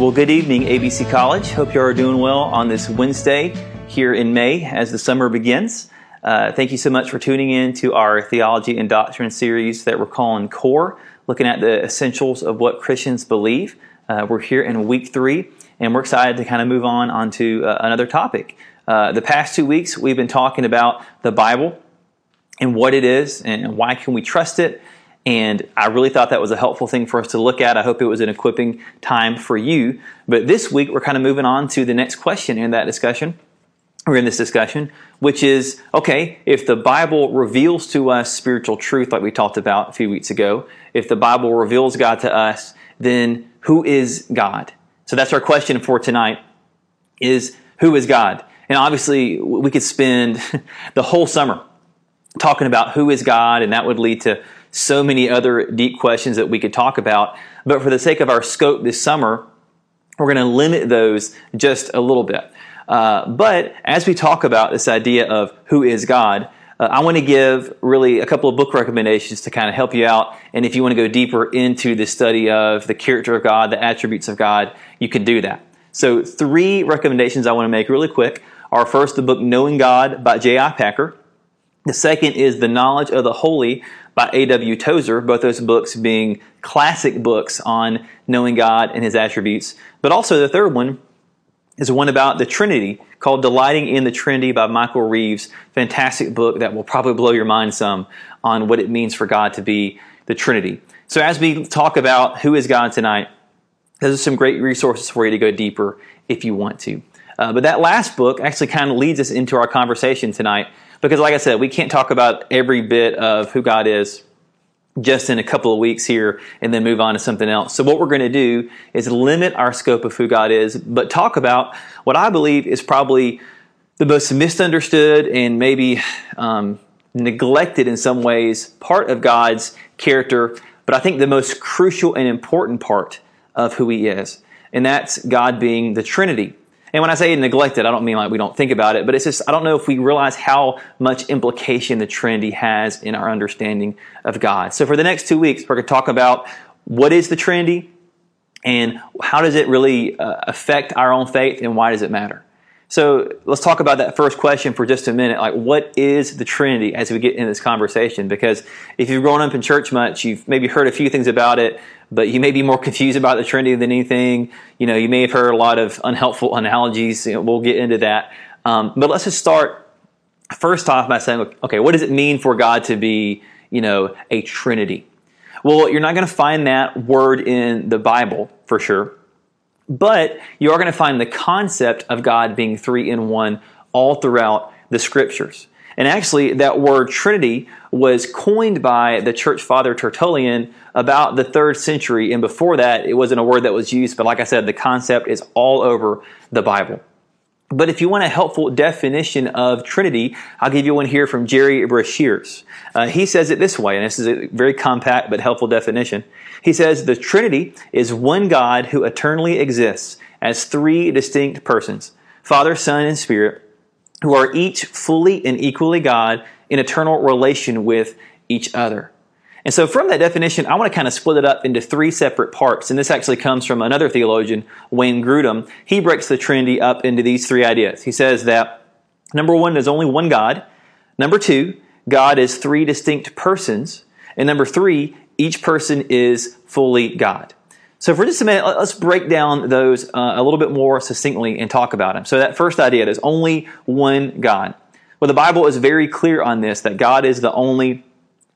Well, good evening, ABC College. Hope you are doing well on this Wednesday here in May as the summer begins. Uh, thank you so much for tuning in to our theology and doctrine series that we're calling Core, looking at the essentials of what Christians believe. Uh, we're here in week three, and we're excited to kind of move on onto uh, another topic. Uh, the past two weeks, we've been talking about the Bible and what it is and why can we trust it and I really thought that was a helpful thing for us to look at. I hope it was an equipping time for you. But this week, we're kind of moving on to the next question in that discussion, or in this discussion, which is okay, if the Bible reveals to us spiritual truth, like we talked about a few weeks ago, if the Bible reveals God to us, then who is God? So that's our question for tonight is who is God? And obviously, we could spend the whole summer talking about who is God, and that would lead to so many other deep questions that we could talk about. But for the sake of our scope this summer, we're going to limit those just a little bit. Uh, but as we talk about this idea of who is God, uh, I want to give really a couple of book recommendations to kind of help you out. And if you want to go deeper into the study of the character of God, the attributes of God, you can do that. So, three recommendations I want to make really quick are first the book Knowing God by J.I. Packer. The second is The Knowledge of the Holy by A.W. Tozer, both those books being classic books on knowing God and his attributes. But also the third one is one about the Trinity called Delighting in the Trinity by Michael Reeves. Fantastic book that will probably blow your mind some on what it means for God to be the Trinity. So as we talk about who is God tonight, those are some great resources for you to go deeper if you want to. Uh, but that last book actually kind of leads us into our conversation tonight because, like I said, we can't talk about every bit of who God is just in a couple of weeks here and then move on to something else. So, what we're going to do is limit our scope of who God is, but talk about what I believe is probably the most misunderstood and maybe um, neglected in some ways part of God's character, but I think the most crucial and important part of who He is. And that's God being the Trinity. And when I say neglected, I don't mean like we don't think about it, but it's just, I don't know if we realize how much implication the Trinity has in our understanding of God. So for the next two weeks, we're going to talk about what is the Trinity and how does it really uh, affect our own faith and why does it matter? So let's talk about that first question for just a minute. Like, what is the Trinity as we get in this conversation? Because if you've grown up in church much, you've maybe heard a few things about it, but you may be more confused about the Trinity than anything. You know, you may have heard a lot of unhelpful analogies. You know, we'll get into that. Um, but let's just start first off by saying, okay, what does it mean for God to be, you know, a Trinity? Well, you're not going to find that word in the Bible for sure. But you are going to find the concept of God being three in one all throughout the scriptures. And actually, that word Trinity was coined by the church father Tertullian about the third century. And before that, it wasn't a word that was used, but like I said, the concept is all over the Bible. But if you want a helpful definition of Trinity, I'll give you one here from Gerry Breshears. Uh, he says it this way, and this is a very compact but helpful definition. He says the Trinity is one God who eternally exists as three distinct persons, Father, Son, and Spirit, who are each fully and equally God in eternal relation with each other. And so, from that definition, I want to kind of split it up into three separate parts. And this actually comes from another theologian, Wayne Grudem. He breaks the Trinity up into these three ideas. He says that number one, there's only one God. Number two, God is three distinct persons. And number three, each person is fully God. So, for just a minute, let's break down those uh, a little bit more succinctly and talk about them. So, that first idea, there's only one God. Well, the Bible is very clear on this that God is the only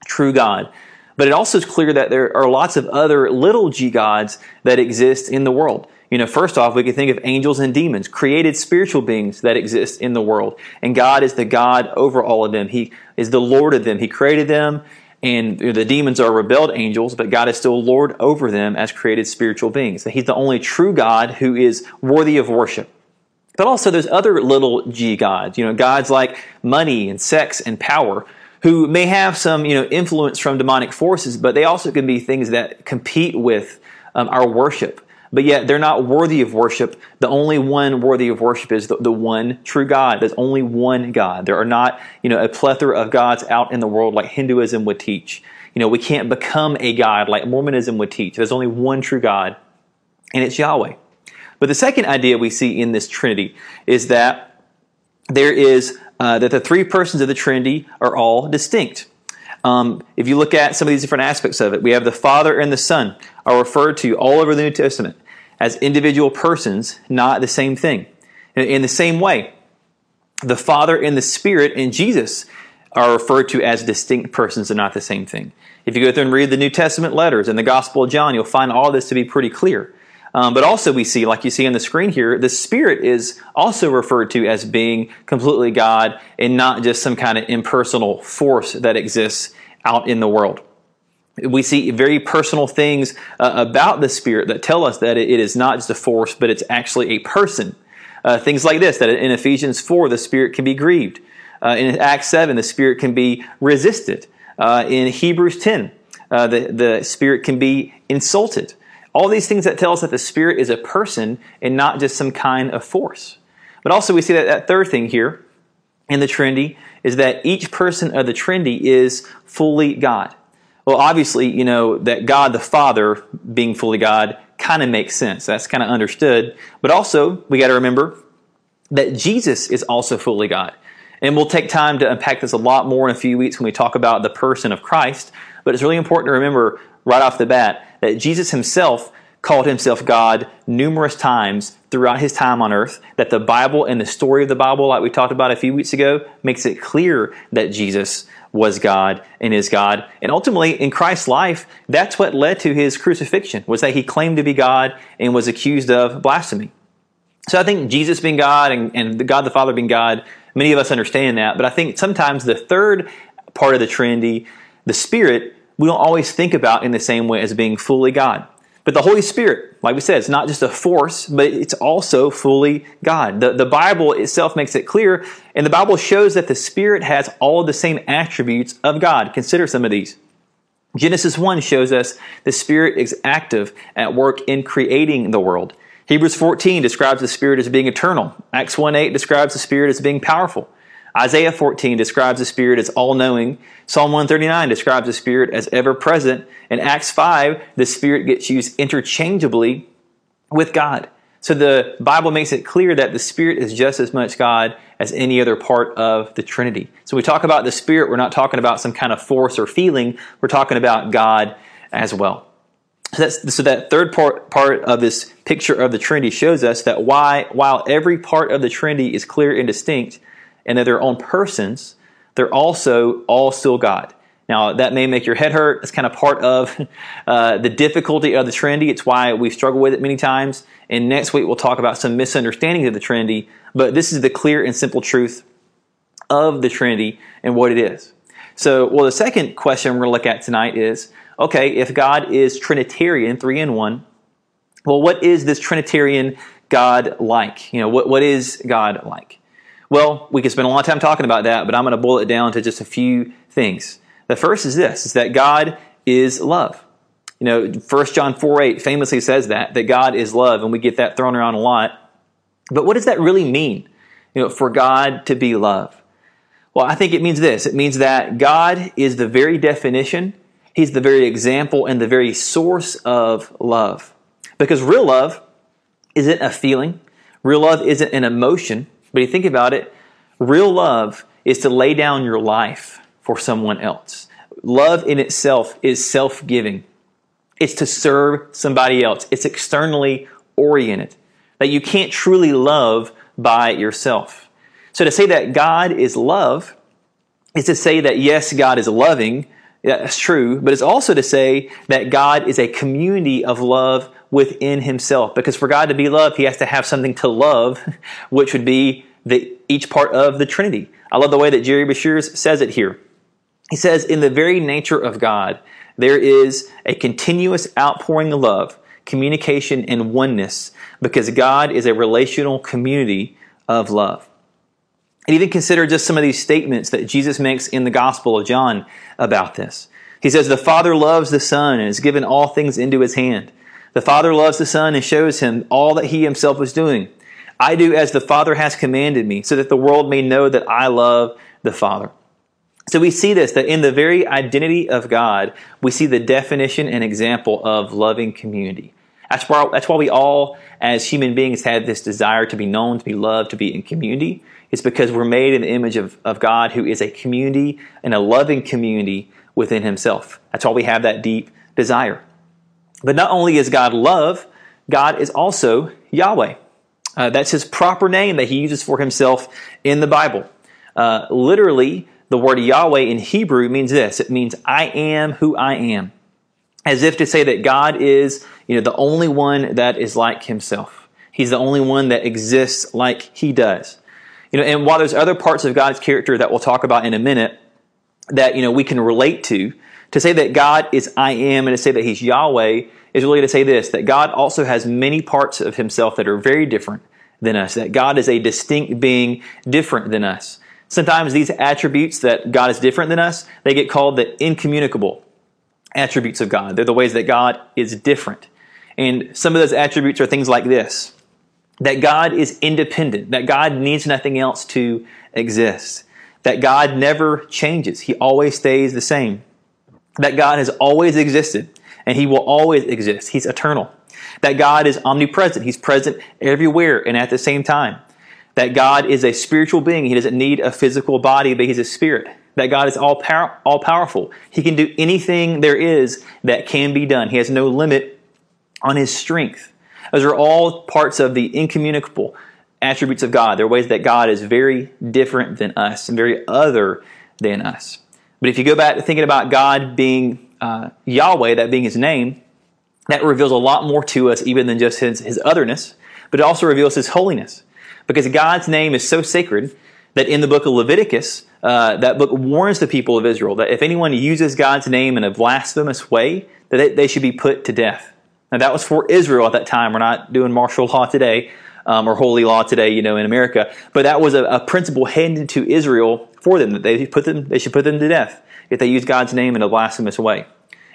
true God. But it also is clear that there are lots of other little g gods that exist in the world. You know, first off, we can think of angels and demons, created spiritual beings that exist in the world. And God is the God over all of them. He is the Lord of them. He created them, and the demons are rebelled angels, but God is still Lord over them as created spiritual beings. He's the only true God who is worthy of worship. But also, there's other little g gods, you know, gods like money and sex and power who may have some you know influence from demonic forces, but they also can be things that compete with um, our worship. But yet they're not worthy of worship. The only one worthy of worship is the, the one true God. There's only one God. There are not you know a plethora of gods out in the world like Hinduism would teach. You know we can't become a god like Mormonism would teach. There's only one true God, and it's Yahweh. But the second idea we see in this Trinity is that there is uh, that the three persons of the Trinity are all distinct. Um, if you look at some of these different aspects of it, we have the Father and the Son are referred to all over the New Testament as individual persons, not the same thing. In the same way, the Father and the Spirit and Jesus are referred to as distinct persons and not the same thing. If you go through and read the New Testament letters and the Gospel of John, you'll find all this to be pretty clear. Um, but also, we see, like you see on the screen here, the Spirit is also referred to as being completely God and not just some kind of impersonal force that exists out in the world. We see very personal things uh, about the Spirit that tell us that it is not just a force, but it's actually a person. Uh, things like this that in Ephesians 4, the Spirit can be grieved. Uh, in Acts 7, the Spirit can be resisted. Uh, in Hebrews 10, uh, the, the Spirit can be insulted. All these things that tell us that the Spirit is a person and not just some kind of force. But also, we see that that third thing here in the Trinity is that each person of the Trinity is fully God. Well, obviously, you know, that God the Father being fully God kind of makes sense. That's kind of understood. But also, we got to remember that Jesus is also fully God. And we'll take time to unpack this a lot more in a few weeks when we talk about the person of Christ. But it's really important to remember right off the bat that Jesus himself called himself God numerous times throughout his time on earth, that the Bible and the story of the Bible, like we talked about a few weeks ago, makes it clear that Jesus was God and is God. And ultimately, in Christ's life, that's what led to his crucifixion, was that he claimed to be God and was accused of blasphemy. So I think Jesus being God and, and God the Father being God, many of us understand that. But I think sometimes the third part of the Trinity, the Spirit, we don't always think about in the same way as being fully God. But the Holy Spirit, like we said, it's not just a force, but it's also fully God. The, the Bible itself makes it clear, and the Bible shows that the Spirit has all the same attributes of God. Consider some of these. Genesis 1 shows us the Spirit is active at work in creating the world. Hebrews 14 describes the Spirit as being eternal. Acts 1 8 describes the Spirit as being powerful. Isaiah 14 describes the Spirit as all knowing. Psalm 139 describes the Spirit as ever present. In Acts 5, the Spirit gets used interchangeably with God. So the Bible makes it clear that the Spirit is just as much God as any other part of the Trinity. So we talk about the Spirit, we're not talking about some kind of force or feeling, we're talking about God as well. So, so that third part, part of this picture of the Trinity shows us that why, while every part of the Trinity is clear and distinct, and that they're own persons, they're also all still God. Now, that may make your head hurt. It's kind of part of uh, the difficulty of the Trinity. It's why we struggle with it many times. And next week, we'll talk about some misunderstandings of the Trinity. But this is the clear and simple truth of the Trinity and what it is. So, well, the second question we're going to look at tonight is okay, if God is Trinitarian, three in one, well, what is this Trinitarian God like? You know, what, what is God like? Well, we could spend a long time talking about that, but I'm going to boil it down to just a few things. The first is this, is that God is love. You know, 1 John 4 8 famously says that, that God is love, and we get that thrown around a lot. But what does that really mean? You know, for God to be love? Well, I think it means this. It means that God is the very definition, He's the very example, and the very source of love. Because real love isn't a feeling, real love isn't an emotion, but you think about it, real love is to lay down your life for someone else. Love in itself is self giving, it's to serve somebody else, it's externally oriented. That you can't truly love by yourself. So to say that God is love is to say that yes, God is loving. That's true, but it's also to say that God is a community of love within himself. Because for God to be love, he has to have something to love, which would be the, each part of the Trinity. I love the way that Gerry Breshears says it here. He says, In the very nature of God, there is a continuous outpouring of love, communication, and oneness because God is a relational community of love. And even consider just some of these statements that Jesus makes in the Gospel of John about this. He says, The Father loves the Son and has given all things into his hand. The Father loves the Son and shows him all that he himself was doing. I do as the Father has commanded me, so that the world may know that I love the Father. So we see this, that in the very identity of God, we see the definition and example of loving community. That's why, that's why we all, as human beings, have this desire to be known, to be loved, to be in community. It's because we're made in the image of, of God, who is a community and a loving community within Himself. That's why we have that deep desire. But not only is God love, God is also Yahweh. Uh, that's His proper name that He uses for Himself in the Bible. Uh, literally, the word Yahweh in Hebrew means this it means I am who I am. As if to say that God is you know, the only one that is like himself. He's the only one that exists like he does. You know, and while there's other parts of God's character that we'll talk about in a minute that, you know, we can relate to, to say that God is I am and to say that he's Yahweh is really to say this, that God also has many parts of himself that are very different than us, that God is a distinct being different than us. Sometimes these attributes that God is different than us, they get called the incommunicable attributes of God. They're the ways that God is different. And some of those attributes are things like this that God is independent, that God needs nothing else to exist, that God never changes, He always stays the same, that God has always existed and He will always exist, He's eternal, that God is omnipresent, He's present everywhere and at the same time, that God is a spiritual being, He doesn't need a physical body, but He's a spirit. That God is all, power, all powerful. He can do anything there is that can be done. He has no limit on his strength. Those are all parts of the incommunicable attributes of God. They're ways that God is very different than us and very other than us. But if you go back to thinking about God being uh, Yahweh, that being his name, that reveals a lot more to us even than just his, his otherness, but it also reveals his holiness. Because God's name is so sacred that in the book of Leviticus, uh, that book warns the people of Israel that if anyone uses God's name in a blasphemous way, that they, they should be put to death. Now, that was for Israel at that time. We're not doing martial law today um, or holy law today, you know, in America. But that was a, a principle handed to Israel for them that they put them, they should put them to death if they use God's name in a blasphemous way.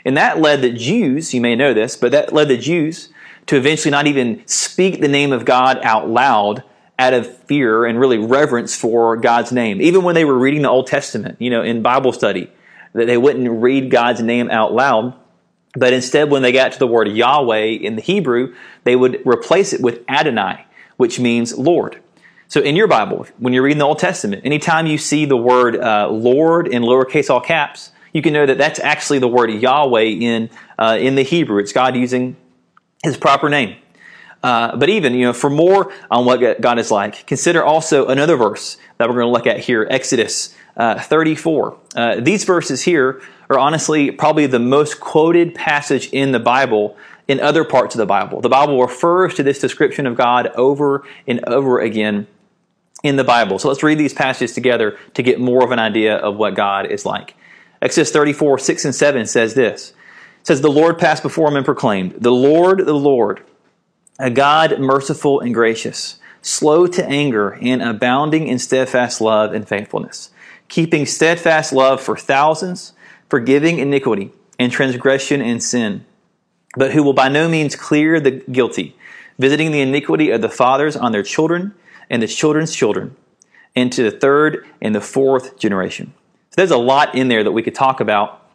And that led the Jews, you may know this, but that led the Jews to eventually not even speak the name of God out loud out of fear and really reverence for God's name. Even when they were reading the Old Testament, you know, in Bible study, that they wouldn't read God's name out loud but instead, when they got to the word Yahweh in the Hebrew, they would replace it with Adonai, which means Lord. So in your Bible, when you're reading the Old Testament, anytime you see the word uh, Lord in lowercase all caps, you can know that that's actually the word Yahweh in uh, in the Hebrew. It's God using His proper name. Uh, but even you know, for more on what God is like, consider also another verse that we're going to look at here, Exodus uh, 34. Uh, these verses here are honestly probably the most quoted passage in the Bible in other parts of the Bible. The Bible refers to this description of God over and over again in the Bible. So let's read these passages together to get more of an idea of what God is like. Exodus 34, 6 and 7 says this. It says, The Lord passed before him and proclaimed, The Lord, the Lord, a God merciful and gracious, slow to anger and abounding in steadfast love and faithfulness, keeping steadfast love for thousands, forgiving iniquity and transgression and sin, but who will by no means clear the guilty, visiting the iniquity of the fathers on their children and the children's children, into the third and the fourth generation. So there's a lot in there that we could talk about,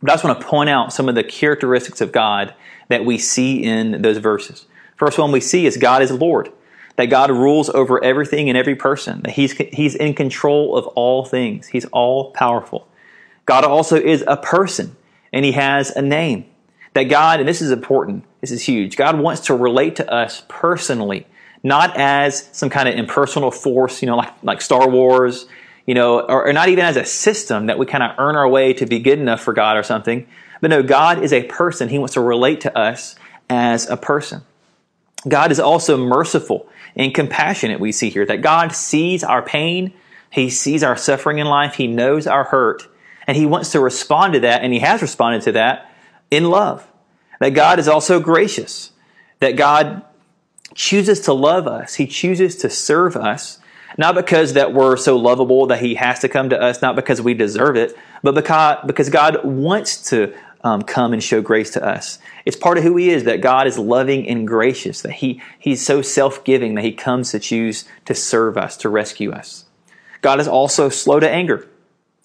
but I just want to point out some of the characteristics of God that we see in those verses. First one we see is God is Lord, that God rules over everything and every person, that He's, he's in control of all things, He's all powerful. God also is a person and he has a name. That God, and this is important, this is huge, God wants to relate to us personally, not as some kind of impersonal force, you know, like, like Star Wars, you know, or, or not even as a system that we kind of earn our way to be good enough for God or something. But no, God is a person. He wants to relate to us as a person. God is also merciful and compassionate, we see here, that God sees our pain, He sees our suffering in life, He knows our hurt, and he wants to respond to that, and he has responded to that in love. That God is also gracious. That God chooses to love us. He chooses to serve us. Not because that we're so lovable that he has to come to us, not because we deserve it, but because, because God wants to um, come and show grace to us. It's part of who he is, that God is loving and gracious, that he, he's so self-giving that he comes to choose to serve us, to rescue us. God is also slow to anger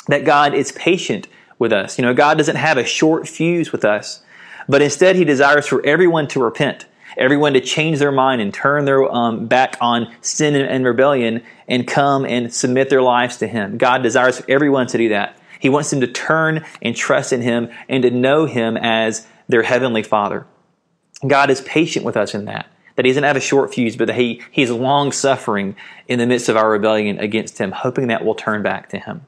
that God is patient with us. You know, God doesn't have a short fuse with us, but instead He desires for everyone to repent. Everyone to change their mind and turn their um, back on sin and, rebellion and come and submit their lives to Him. God desires everyone to do that. He wants them to turn and trust in Him and to know Him as their Heavenly Father. God is patient with us in that. That he doesn't have a short fuse, but that he, he's long suffering in the midst of our rebellion against him, hoping that we'll turn back to him.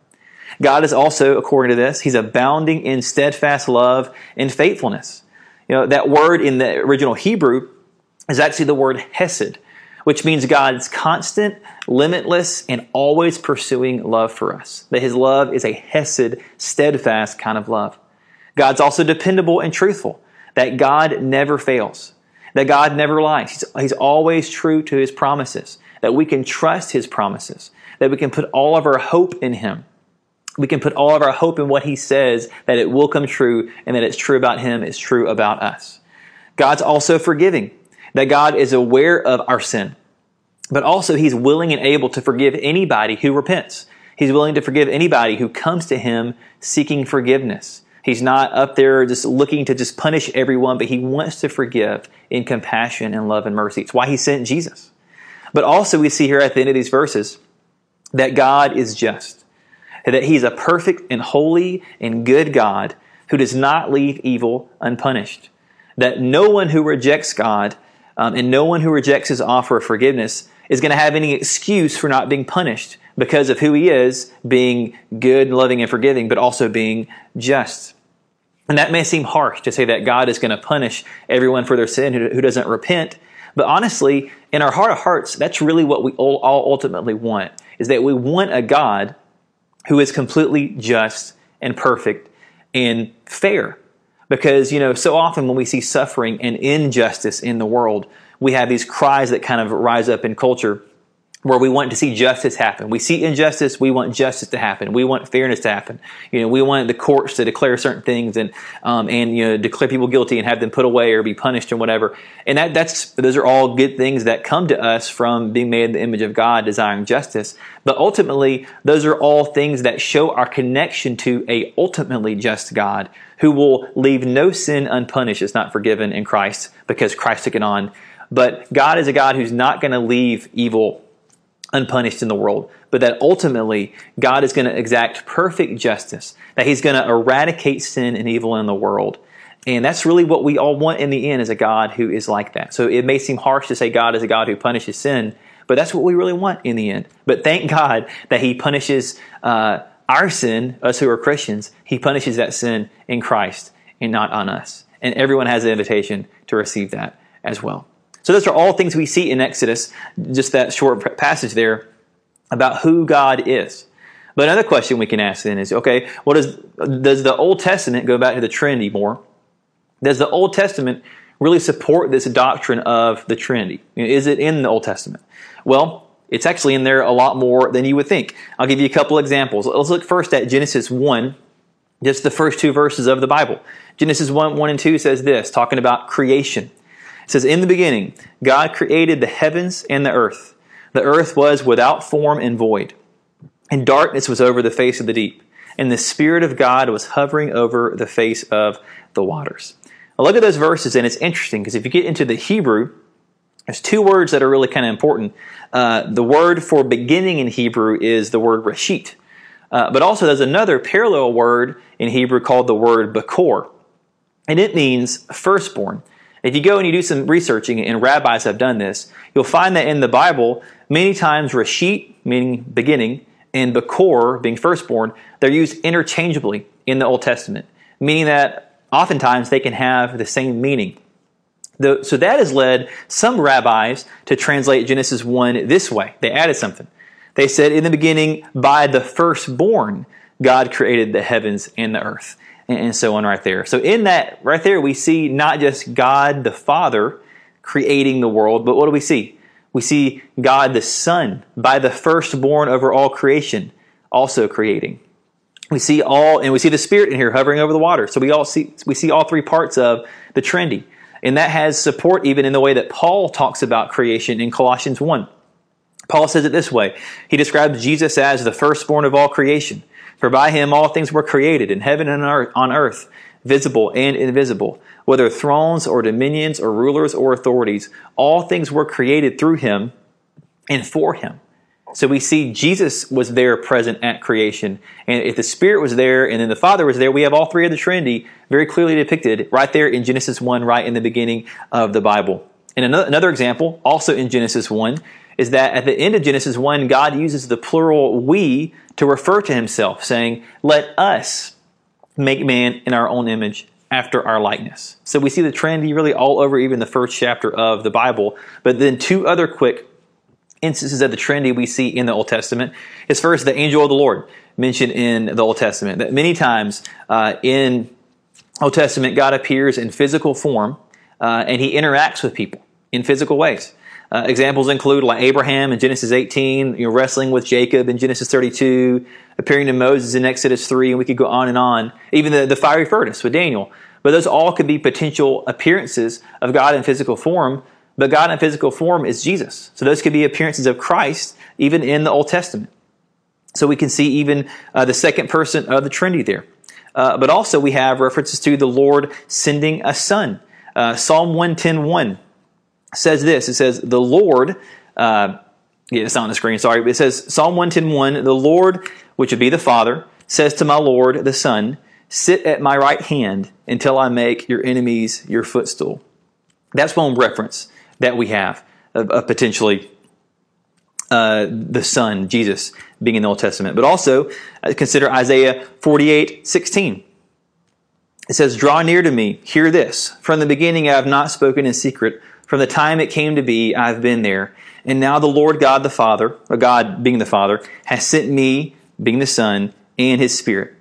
God is also, according to this, he's abounding in steadfast love and faithfulness. You know, that word in the original Hebrew is actually the word hesed, which means God's constant, limitless, and always pursuing love for us. That his love is a hesed, steadfast kind of love. God's also dependable and truthful, that God never fails, that God never lies. He's, he's always true to his promises, that we can trust his promises, that we can put all of our hope in him we can put all of our hope in what he says that it will come true and that it's true about him, it's true about us. God's also forgiving, that God is aware of our sin, but also he's willing and able to forgive anybody who repents. He's willing to forgive anybody who comes to him seeking forgiveness. He's not up there just looking to just punish everyone, but he wants to forgive in compassion and love and mercy. It's why he sent Jesus. But also we see here at the end of these verses that God is just that he's a perfect and holy and good God who does not leave evil unpunished. That no one who rejects God um, and no one who rejects his offer of forgiveness is going to have any excuse for not being punished because of who he is, being good, loving, and forgiving, but also being just. And that may seem harsh to say that God is going to punish everyone for their sin who, who doesn't repent. But honestly, in our heart of hearts, that's really what we all, all ultimately want, is that we want a God who is completely just and perfect and fair. Because, you know, so often when we see suffering and injustice in the world, we have these cries that kind of rise up in culture where we want to see justice happen. We see injustice, we want justice to happen. We want fairness to happen. You know, we want the courts to declare certain things and um, and you know declare people guilty and have them put away or be punished and whatever. And that that's those are all good things that come to us from being made in the image of God, desiring justice. But ultimately, those are all things that show our connection to a ultimately just God who will leave no sin unpunished. It's not forgiven in Christ because Christ took it on. But God is a God who's not going to leave evil unpunished in the world, but that ultimately God is going to exact perfect justice, that He's going to eradicate sin and evil in the world. And that's really what we all want in the end is a God who is like that. So it may seem harsh to say God is a God who punishes sin, but that's what we really want in the end. But thank God that He punishes uh, our sin, us who are Christians, He punishes that sin in Christ and not on us. And everyone has an invitation to receive that as well. So those are all things we see in Exodus, just that short passage there about who God is. But another question we can ask then is, okay, what is, does the Old Testament, go back to the Trinity more, does the Old Testament really support this doctrine of the Trinity? Is it in the Old Testament? Well, it's actually in there a lot more than you would think. I'll give you a couple examples. Let's look first at Genesis 1, just the first two verses of the Bible. Genesis 1, 1 and 2 says this, talking about creation. It says, In the beginning, God created the heavens and the earth. The earth was without form and void, and darkness was over the face of the deep, and the Spirit of God was hovering over the face of the waters. Now look at those verses, and it's interesting because if you get into the Hebrew, there's two words that are really kind of important. Uh, the word for beginning in Hebrew is the word reshit. Uh, but also there's another parallel word in Hebrew called the word bakor. And it means firstborn. If you go and you do some researching, and rabbis have done this, you'll find that in the Bible, many times Rashit, meaning beginning, and Bakor, being firstborn, they're used interchangeably in the Old Testament, meaning that oftentimes they can have the same meaning. The, so that has led some rabbis to translate Genesis 1 this way. They added something. They said, In the beginning, by the firstborn, God created the heavens and the earth and so on right there. So in that right there, we see not just God the Father creating the world, but what do we see? We see God the Son by the firstborn over all creation also creating. We see all, and we see the Spirit in here hovering over the water. So we all see, we see all three parts of the Trinity. And that has support even in the way that Paul talks about creation in Colossians 1. Paul says it this way. He describes Jesus as the firstborn of all creation. For by him all things were created, in heaven and on earth, visible and invisible, whether thrones or dominions or rulers or authorities. All things were created through him and for him. So we see Jesus was there present at creation. And if the Spirit was there and then the Father was there, we have all three of the Trinity very clearly depicted right there in Genesis 1, right in the beginning of the Bible. And another example, also in Genesis 1, is that at the end of Genesis 1, God uses the plural we to refer to himself, saying, Let us make man in our own image after our likeness. So we see the Trinity really all over even the first chapter of the Bible. But then two other quick instances of the Trinity we see in the Old Testament is first the angel of the Lord mentioned in the Old Testament. That many times uh, in Old Testament, God appears in physical form uh, and he interacts with people in physical ways. Uh, examples include like Abraham in Genesis 18, you know, wrestling with Jacob in Genesis 32, appearing to Moses in Exodus 3, and we could go on and on. Even the, the fiery furnace with Daniel. But those all could be potential appearances of God in physical form, but God in physical form is Jesus. So those could be appearances of Christ, even in the Old Testament. So we can see even uh, the second person of the Trinity there. Uh, but also we have references to the Lord sending a son. Uh, Psalm 110.1 says this. It says, the Lord, uh, yeah, it's not on the screen, sorry, but it says, Psalm 110.1, the Lord, which would be the Father, says to my Lord, the Son, sit at my right hand until I make your enemies your footstool. That's one reference that we have of, of potentially uh, the Son, Jesus, being in the Old Testament. But also uh, consider Isaiah 48, 16. It says, Draw near to me, hear this. From the beginning I have not spoken in secret from the time it came to be, I've been there. And now the Lord God the Father, or God being the Father, has sent me, being the Son, and His Spirit.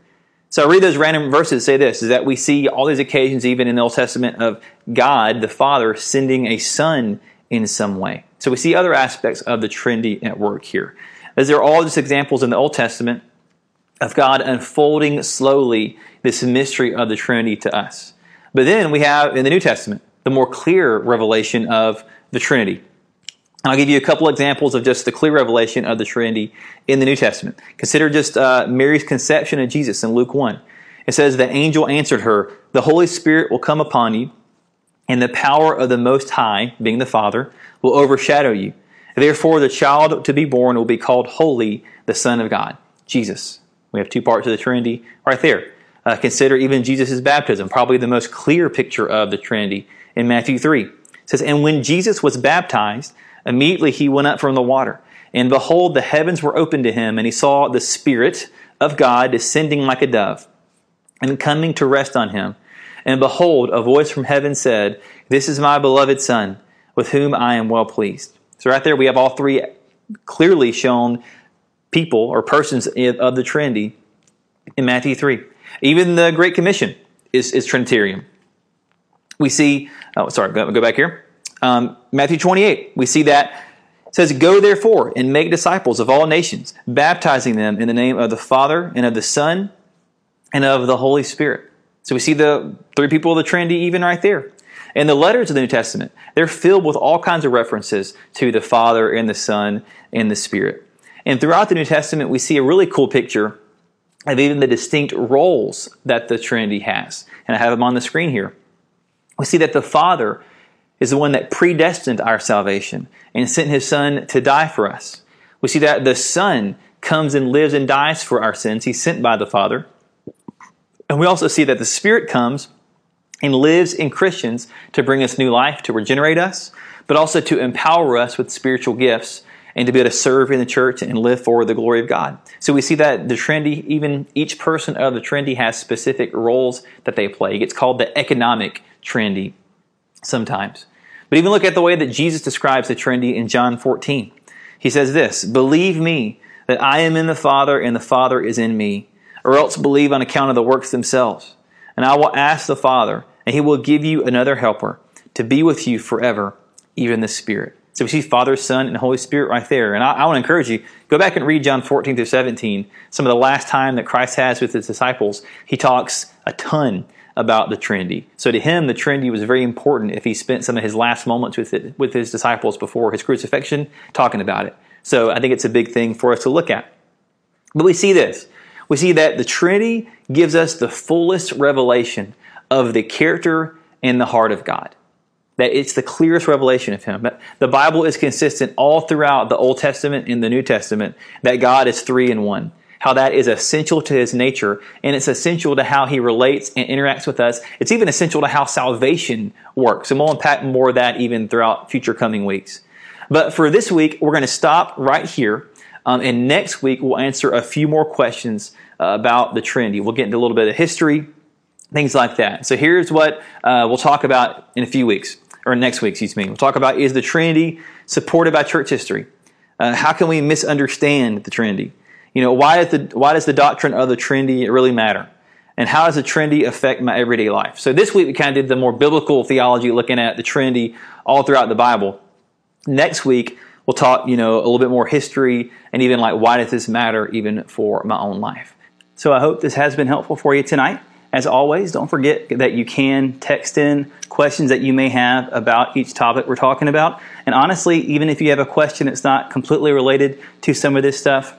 So I read those random verses say this, is that we see all these occasions, even in the Old Testament, of God, the Father, sending a Son in some way. So we see other aspects of the Trinity at work here. As there are all just examples in the Old Testament of God unfolding slowly this mystery of the Trinity to us. But then we have in the New Testament, the more clear revelation of the Trinity. And I'll give you a couple examples of just the clear revelation of the Trinity in the New Testament. Consider just uh, Mary's conception of Jesus in Luke 1. It says, The angel answered her, The Holy Spirit will come upon you, and the power of the Most High, being the Father, will overshadow you. Therefore, the child to be born will be called Holy, the Son of God, Jesus. We have two parts of the Trinity right there. Uh, consider even Jesus' baptism, probably the most clear picture of the Trinity in Matthew 3. It says, And when Jesus was baptized, immediately he went up from the water. And behold, the heavens were opened to him, and he saw the Spirit of God descending like a dove and coming to rest on him. And behold, a voice from heaven said, This is my beloved Son, with whom I am well pleased. So, right there, we have all three clearly shown people or persons of the Trinity in Matthew 3. Even the Great Commission is, is Trinitarian we see, oh, sorry, go, go back here. Um, Matthew 28, we see that says, Go therefore and make disciples of all nations, baptizing them in the name of the Father and of the Son and of the Holy Spirit. So we see the three people of the Trinity even right there. And the letters of the New Testament, they're filled with all kinds of references to the Father and the Son and the Spirit. And throughout the New Testament, we see a really cool picture of even the distinct roles that the Trinity has. And I have them on the screen here we see that the Father is the one that predestined our salvation and sent his Son to die for us. We see that the Son comes and lives and dies for our sins. He's sent by the Father. And we also see that the Spirit comes and lives in Christians to bring us new life, to regenerate us, but also to empower us with spiritual gifts and to be able to serve in the church and live for the glory of God. So we see that the Trinity, even each person of the Trinity has specific roles that they play. It's called the economic Trinity sometimes. But even look at the way that Jesus describes the Trinity in John 14. He says this Believe me that I am in the Father and the Father is in me, or else believe on account of the works themselves. And I will ask the Father, and he will give you another helper to be with you forever, even the Spirit. So we see Father, Son, and Holy Spirit right there. And I, I, want to encourage you, go back and read John 14 through 17. Some of the last time that Christ has with his disciples, he talks a ton about the Trinity. So to him, the Trinity was very important if he spent some of his last moments with it, with his disciples before his crucifixion talking about it. So I think it's a big thing for us to look at. But we see this. We see that the Trinity gives us the fullest revelation of the character and the heart of God. That it's the clearest revelation of Him. The Bible is consistent all throughout the Old Testament and the New Testament that God is three in one. How that is essential to His nature, and it's essential to how He relates and interacts with us. It's even essential to how salvation works. And we'll unpack more of that even throughout future coming weeks. But for this week, we're going to stop right here. Um, and next week, we'll answer a few more questions uh, about the Trinity. We'll get into a little bit of history, things like that. So here's what uh, we'll talk about in a few weeks, or next week, excuse me. We'll talk about is the Trinity supported by church history? Uh, how can we misunderstand the Trinity? You know, why, is the, why does the doctrine of the Trinity really matter? And how does the Trinity affect my everyday life? So this week we kind of did the more biblical theology looking at the Trinity all throughout the Bible. Next week, we'll talk, you know, a little bit more history and even like why does this matter even for my own life. So I hope this has been helpful for you tonight. As always, don't forget that you can text in questions that you may have about each topic we're talking about. And honestly, even if you have a question that's not completely related to some of this stuff,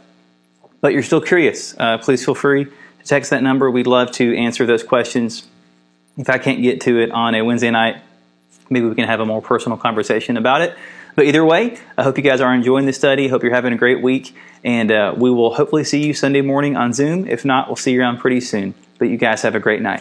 but you're still curious, uh, please feel free to text that number. We'd love to answer those questions. If I can't get to it on a Wednesday night, maybe we can have a more personal conversation about it. But either way, I hope you guys are enjoying the study. Hope you're having a great week. And uh, we will hopefully see you Sunday morning on Zoom. If not, we'll see you around pretty soon. But you guys have a great night.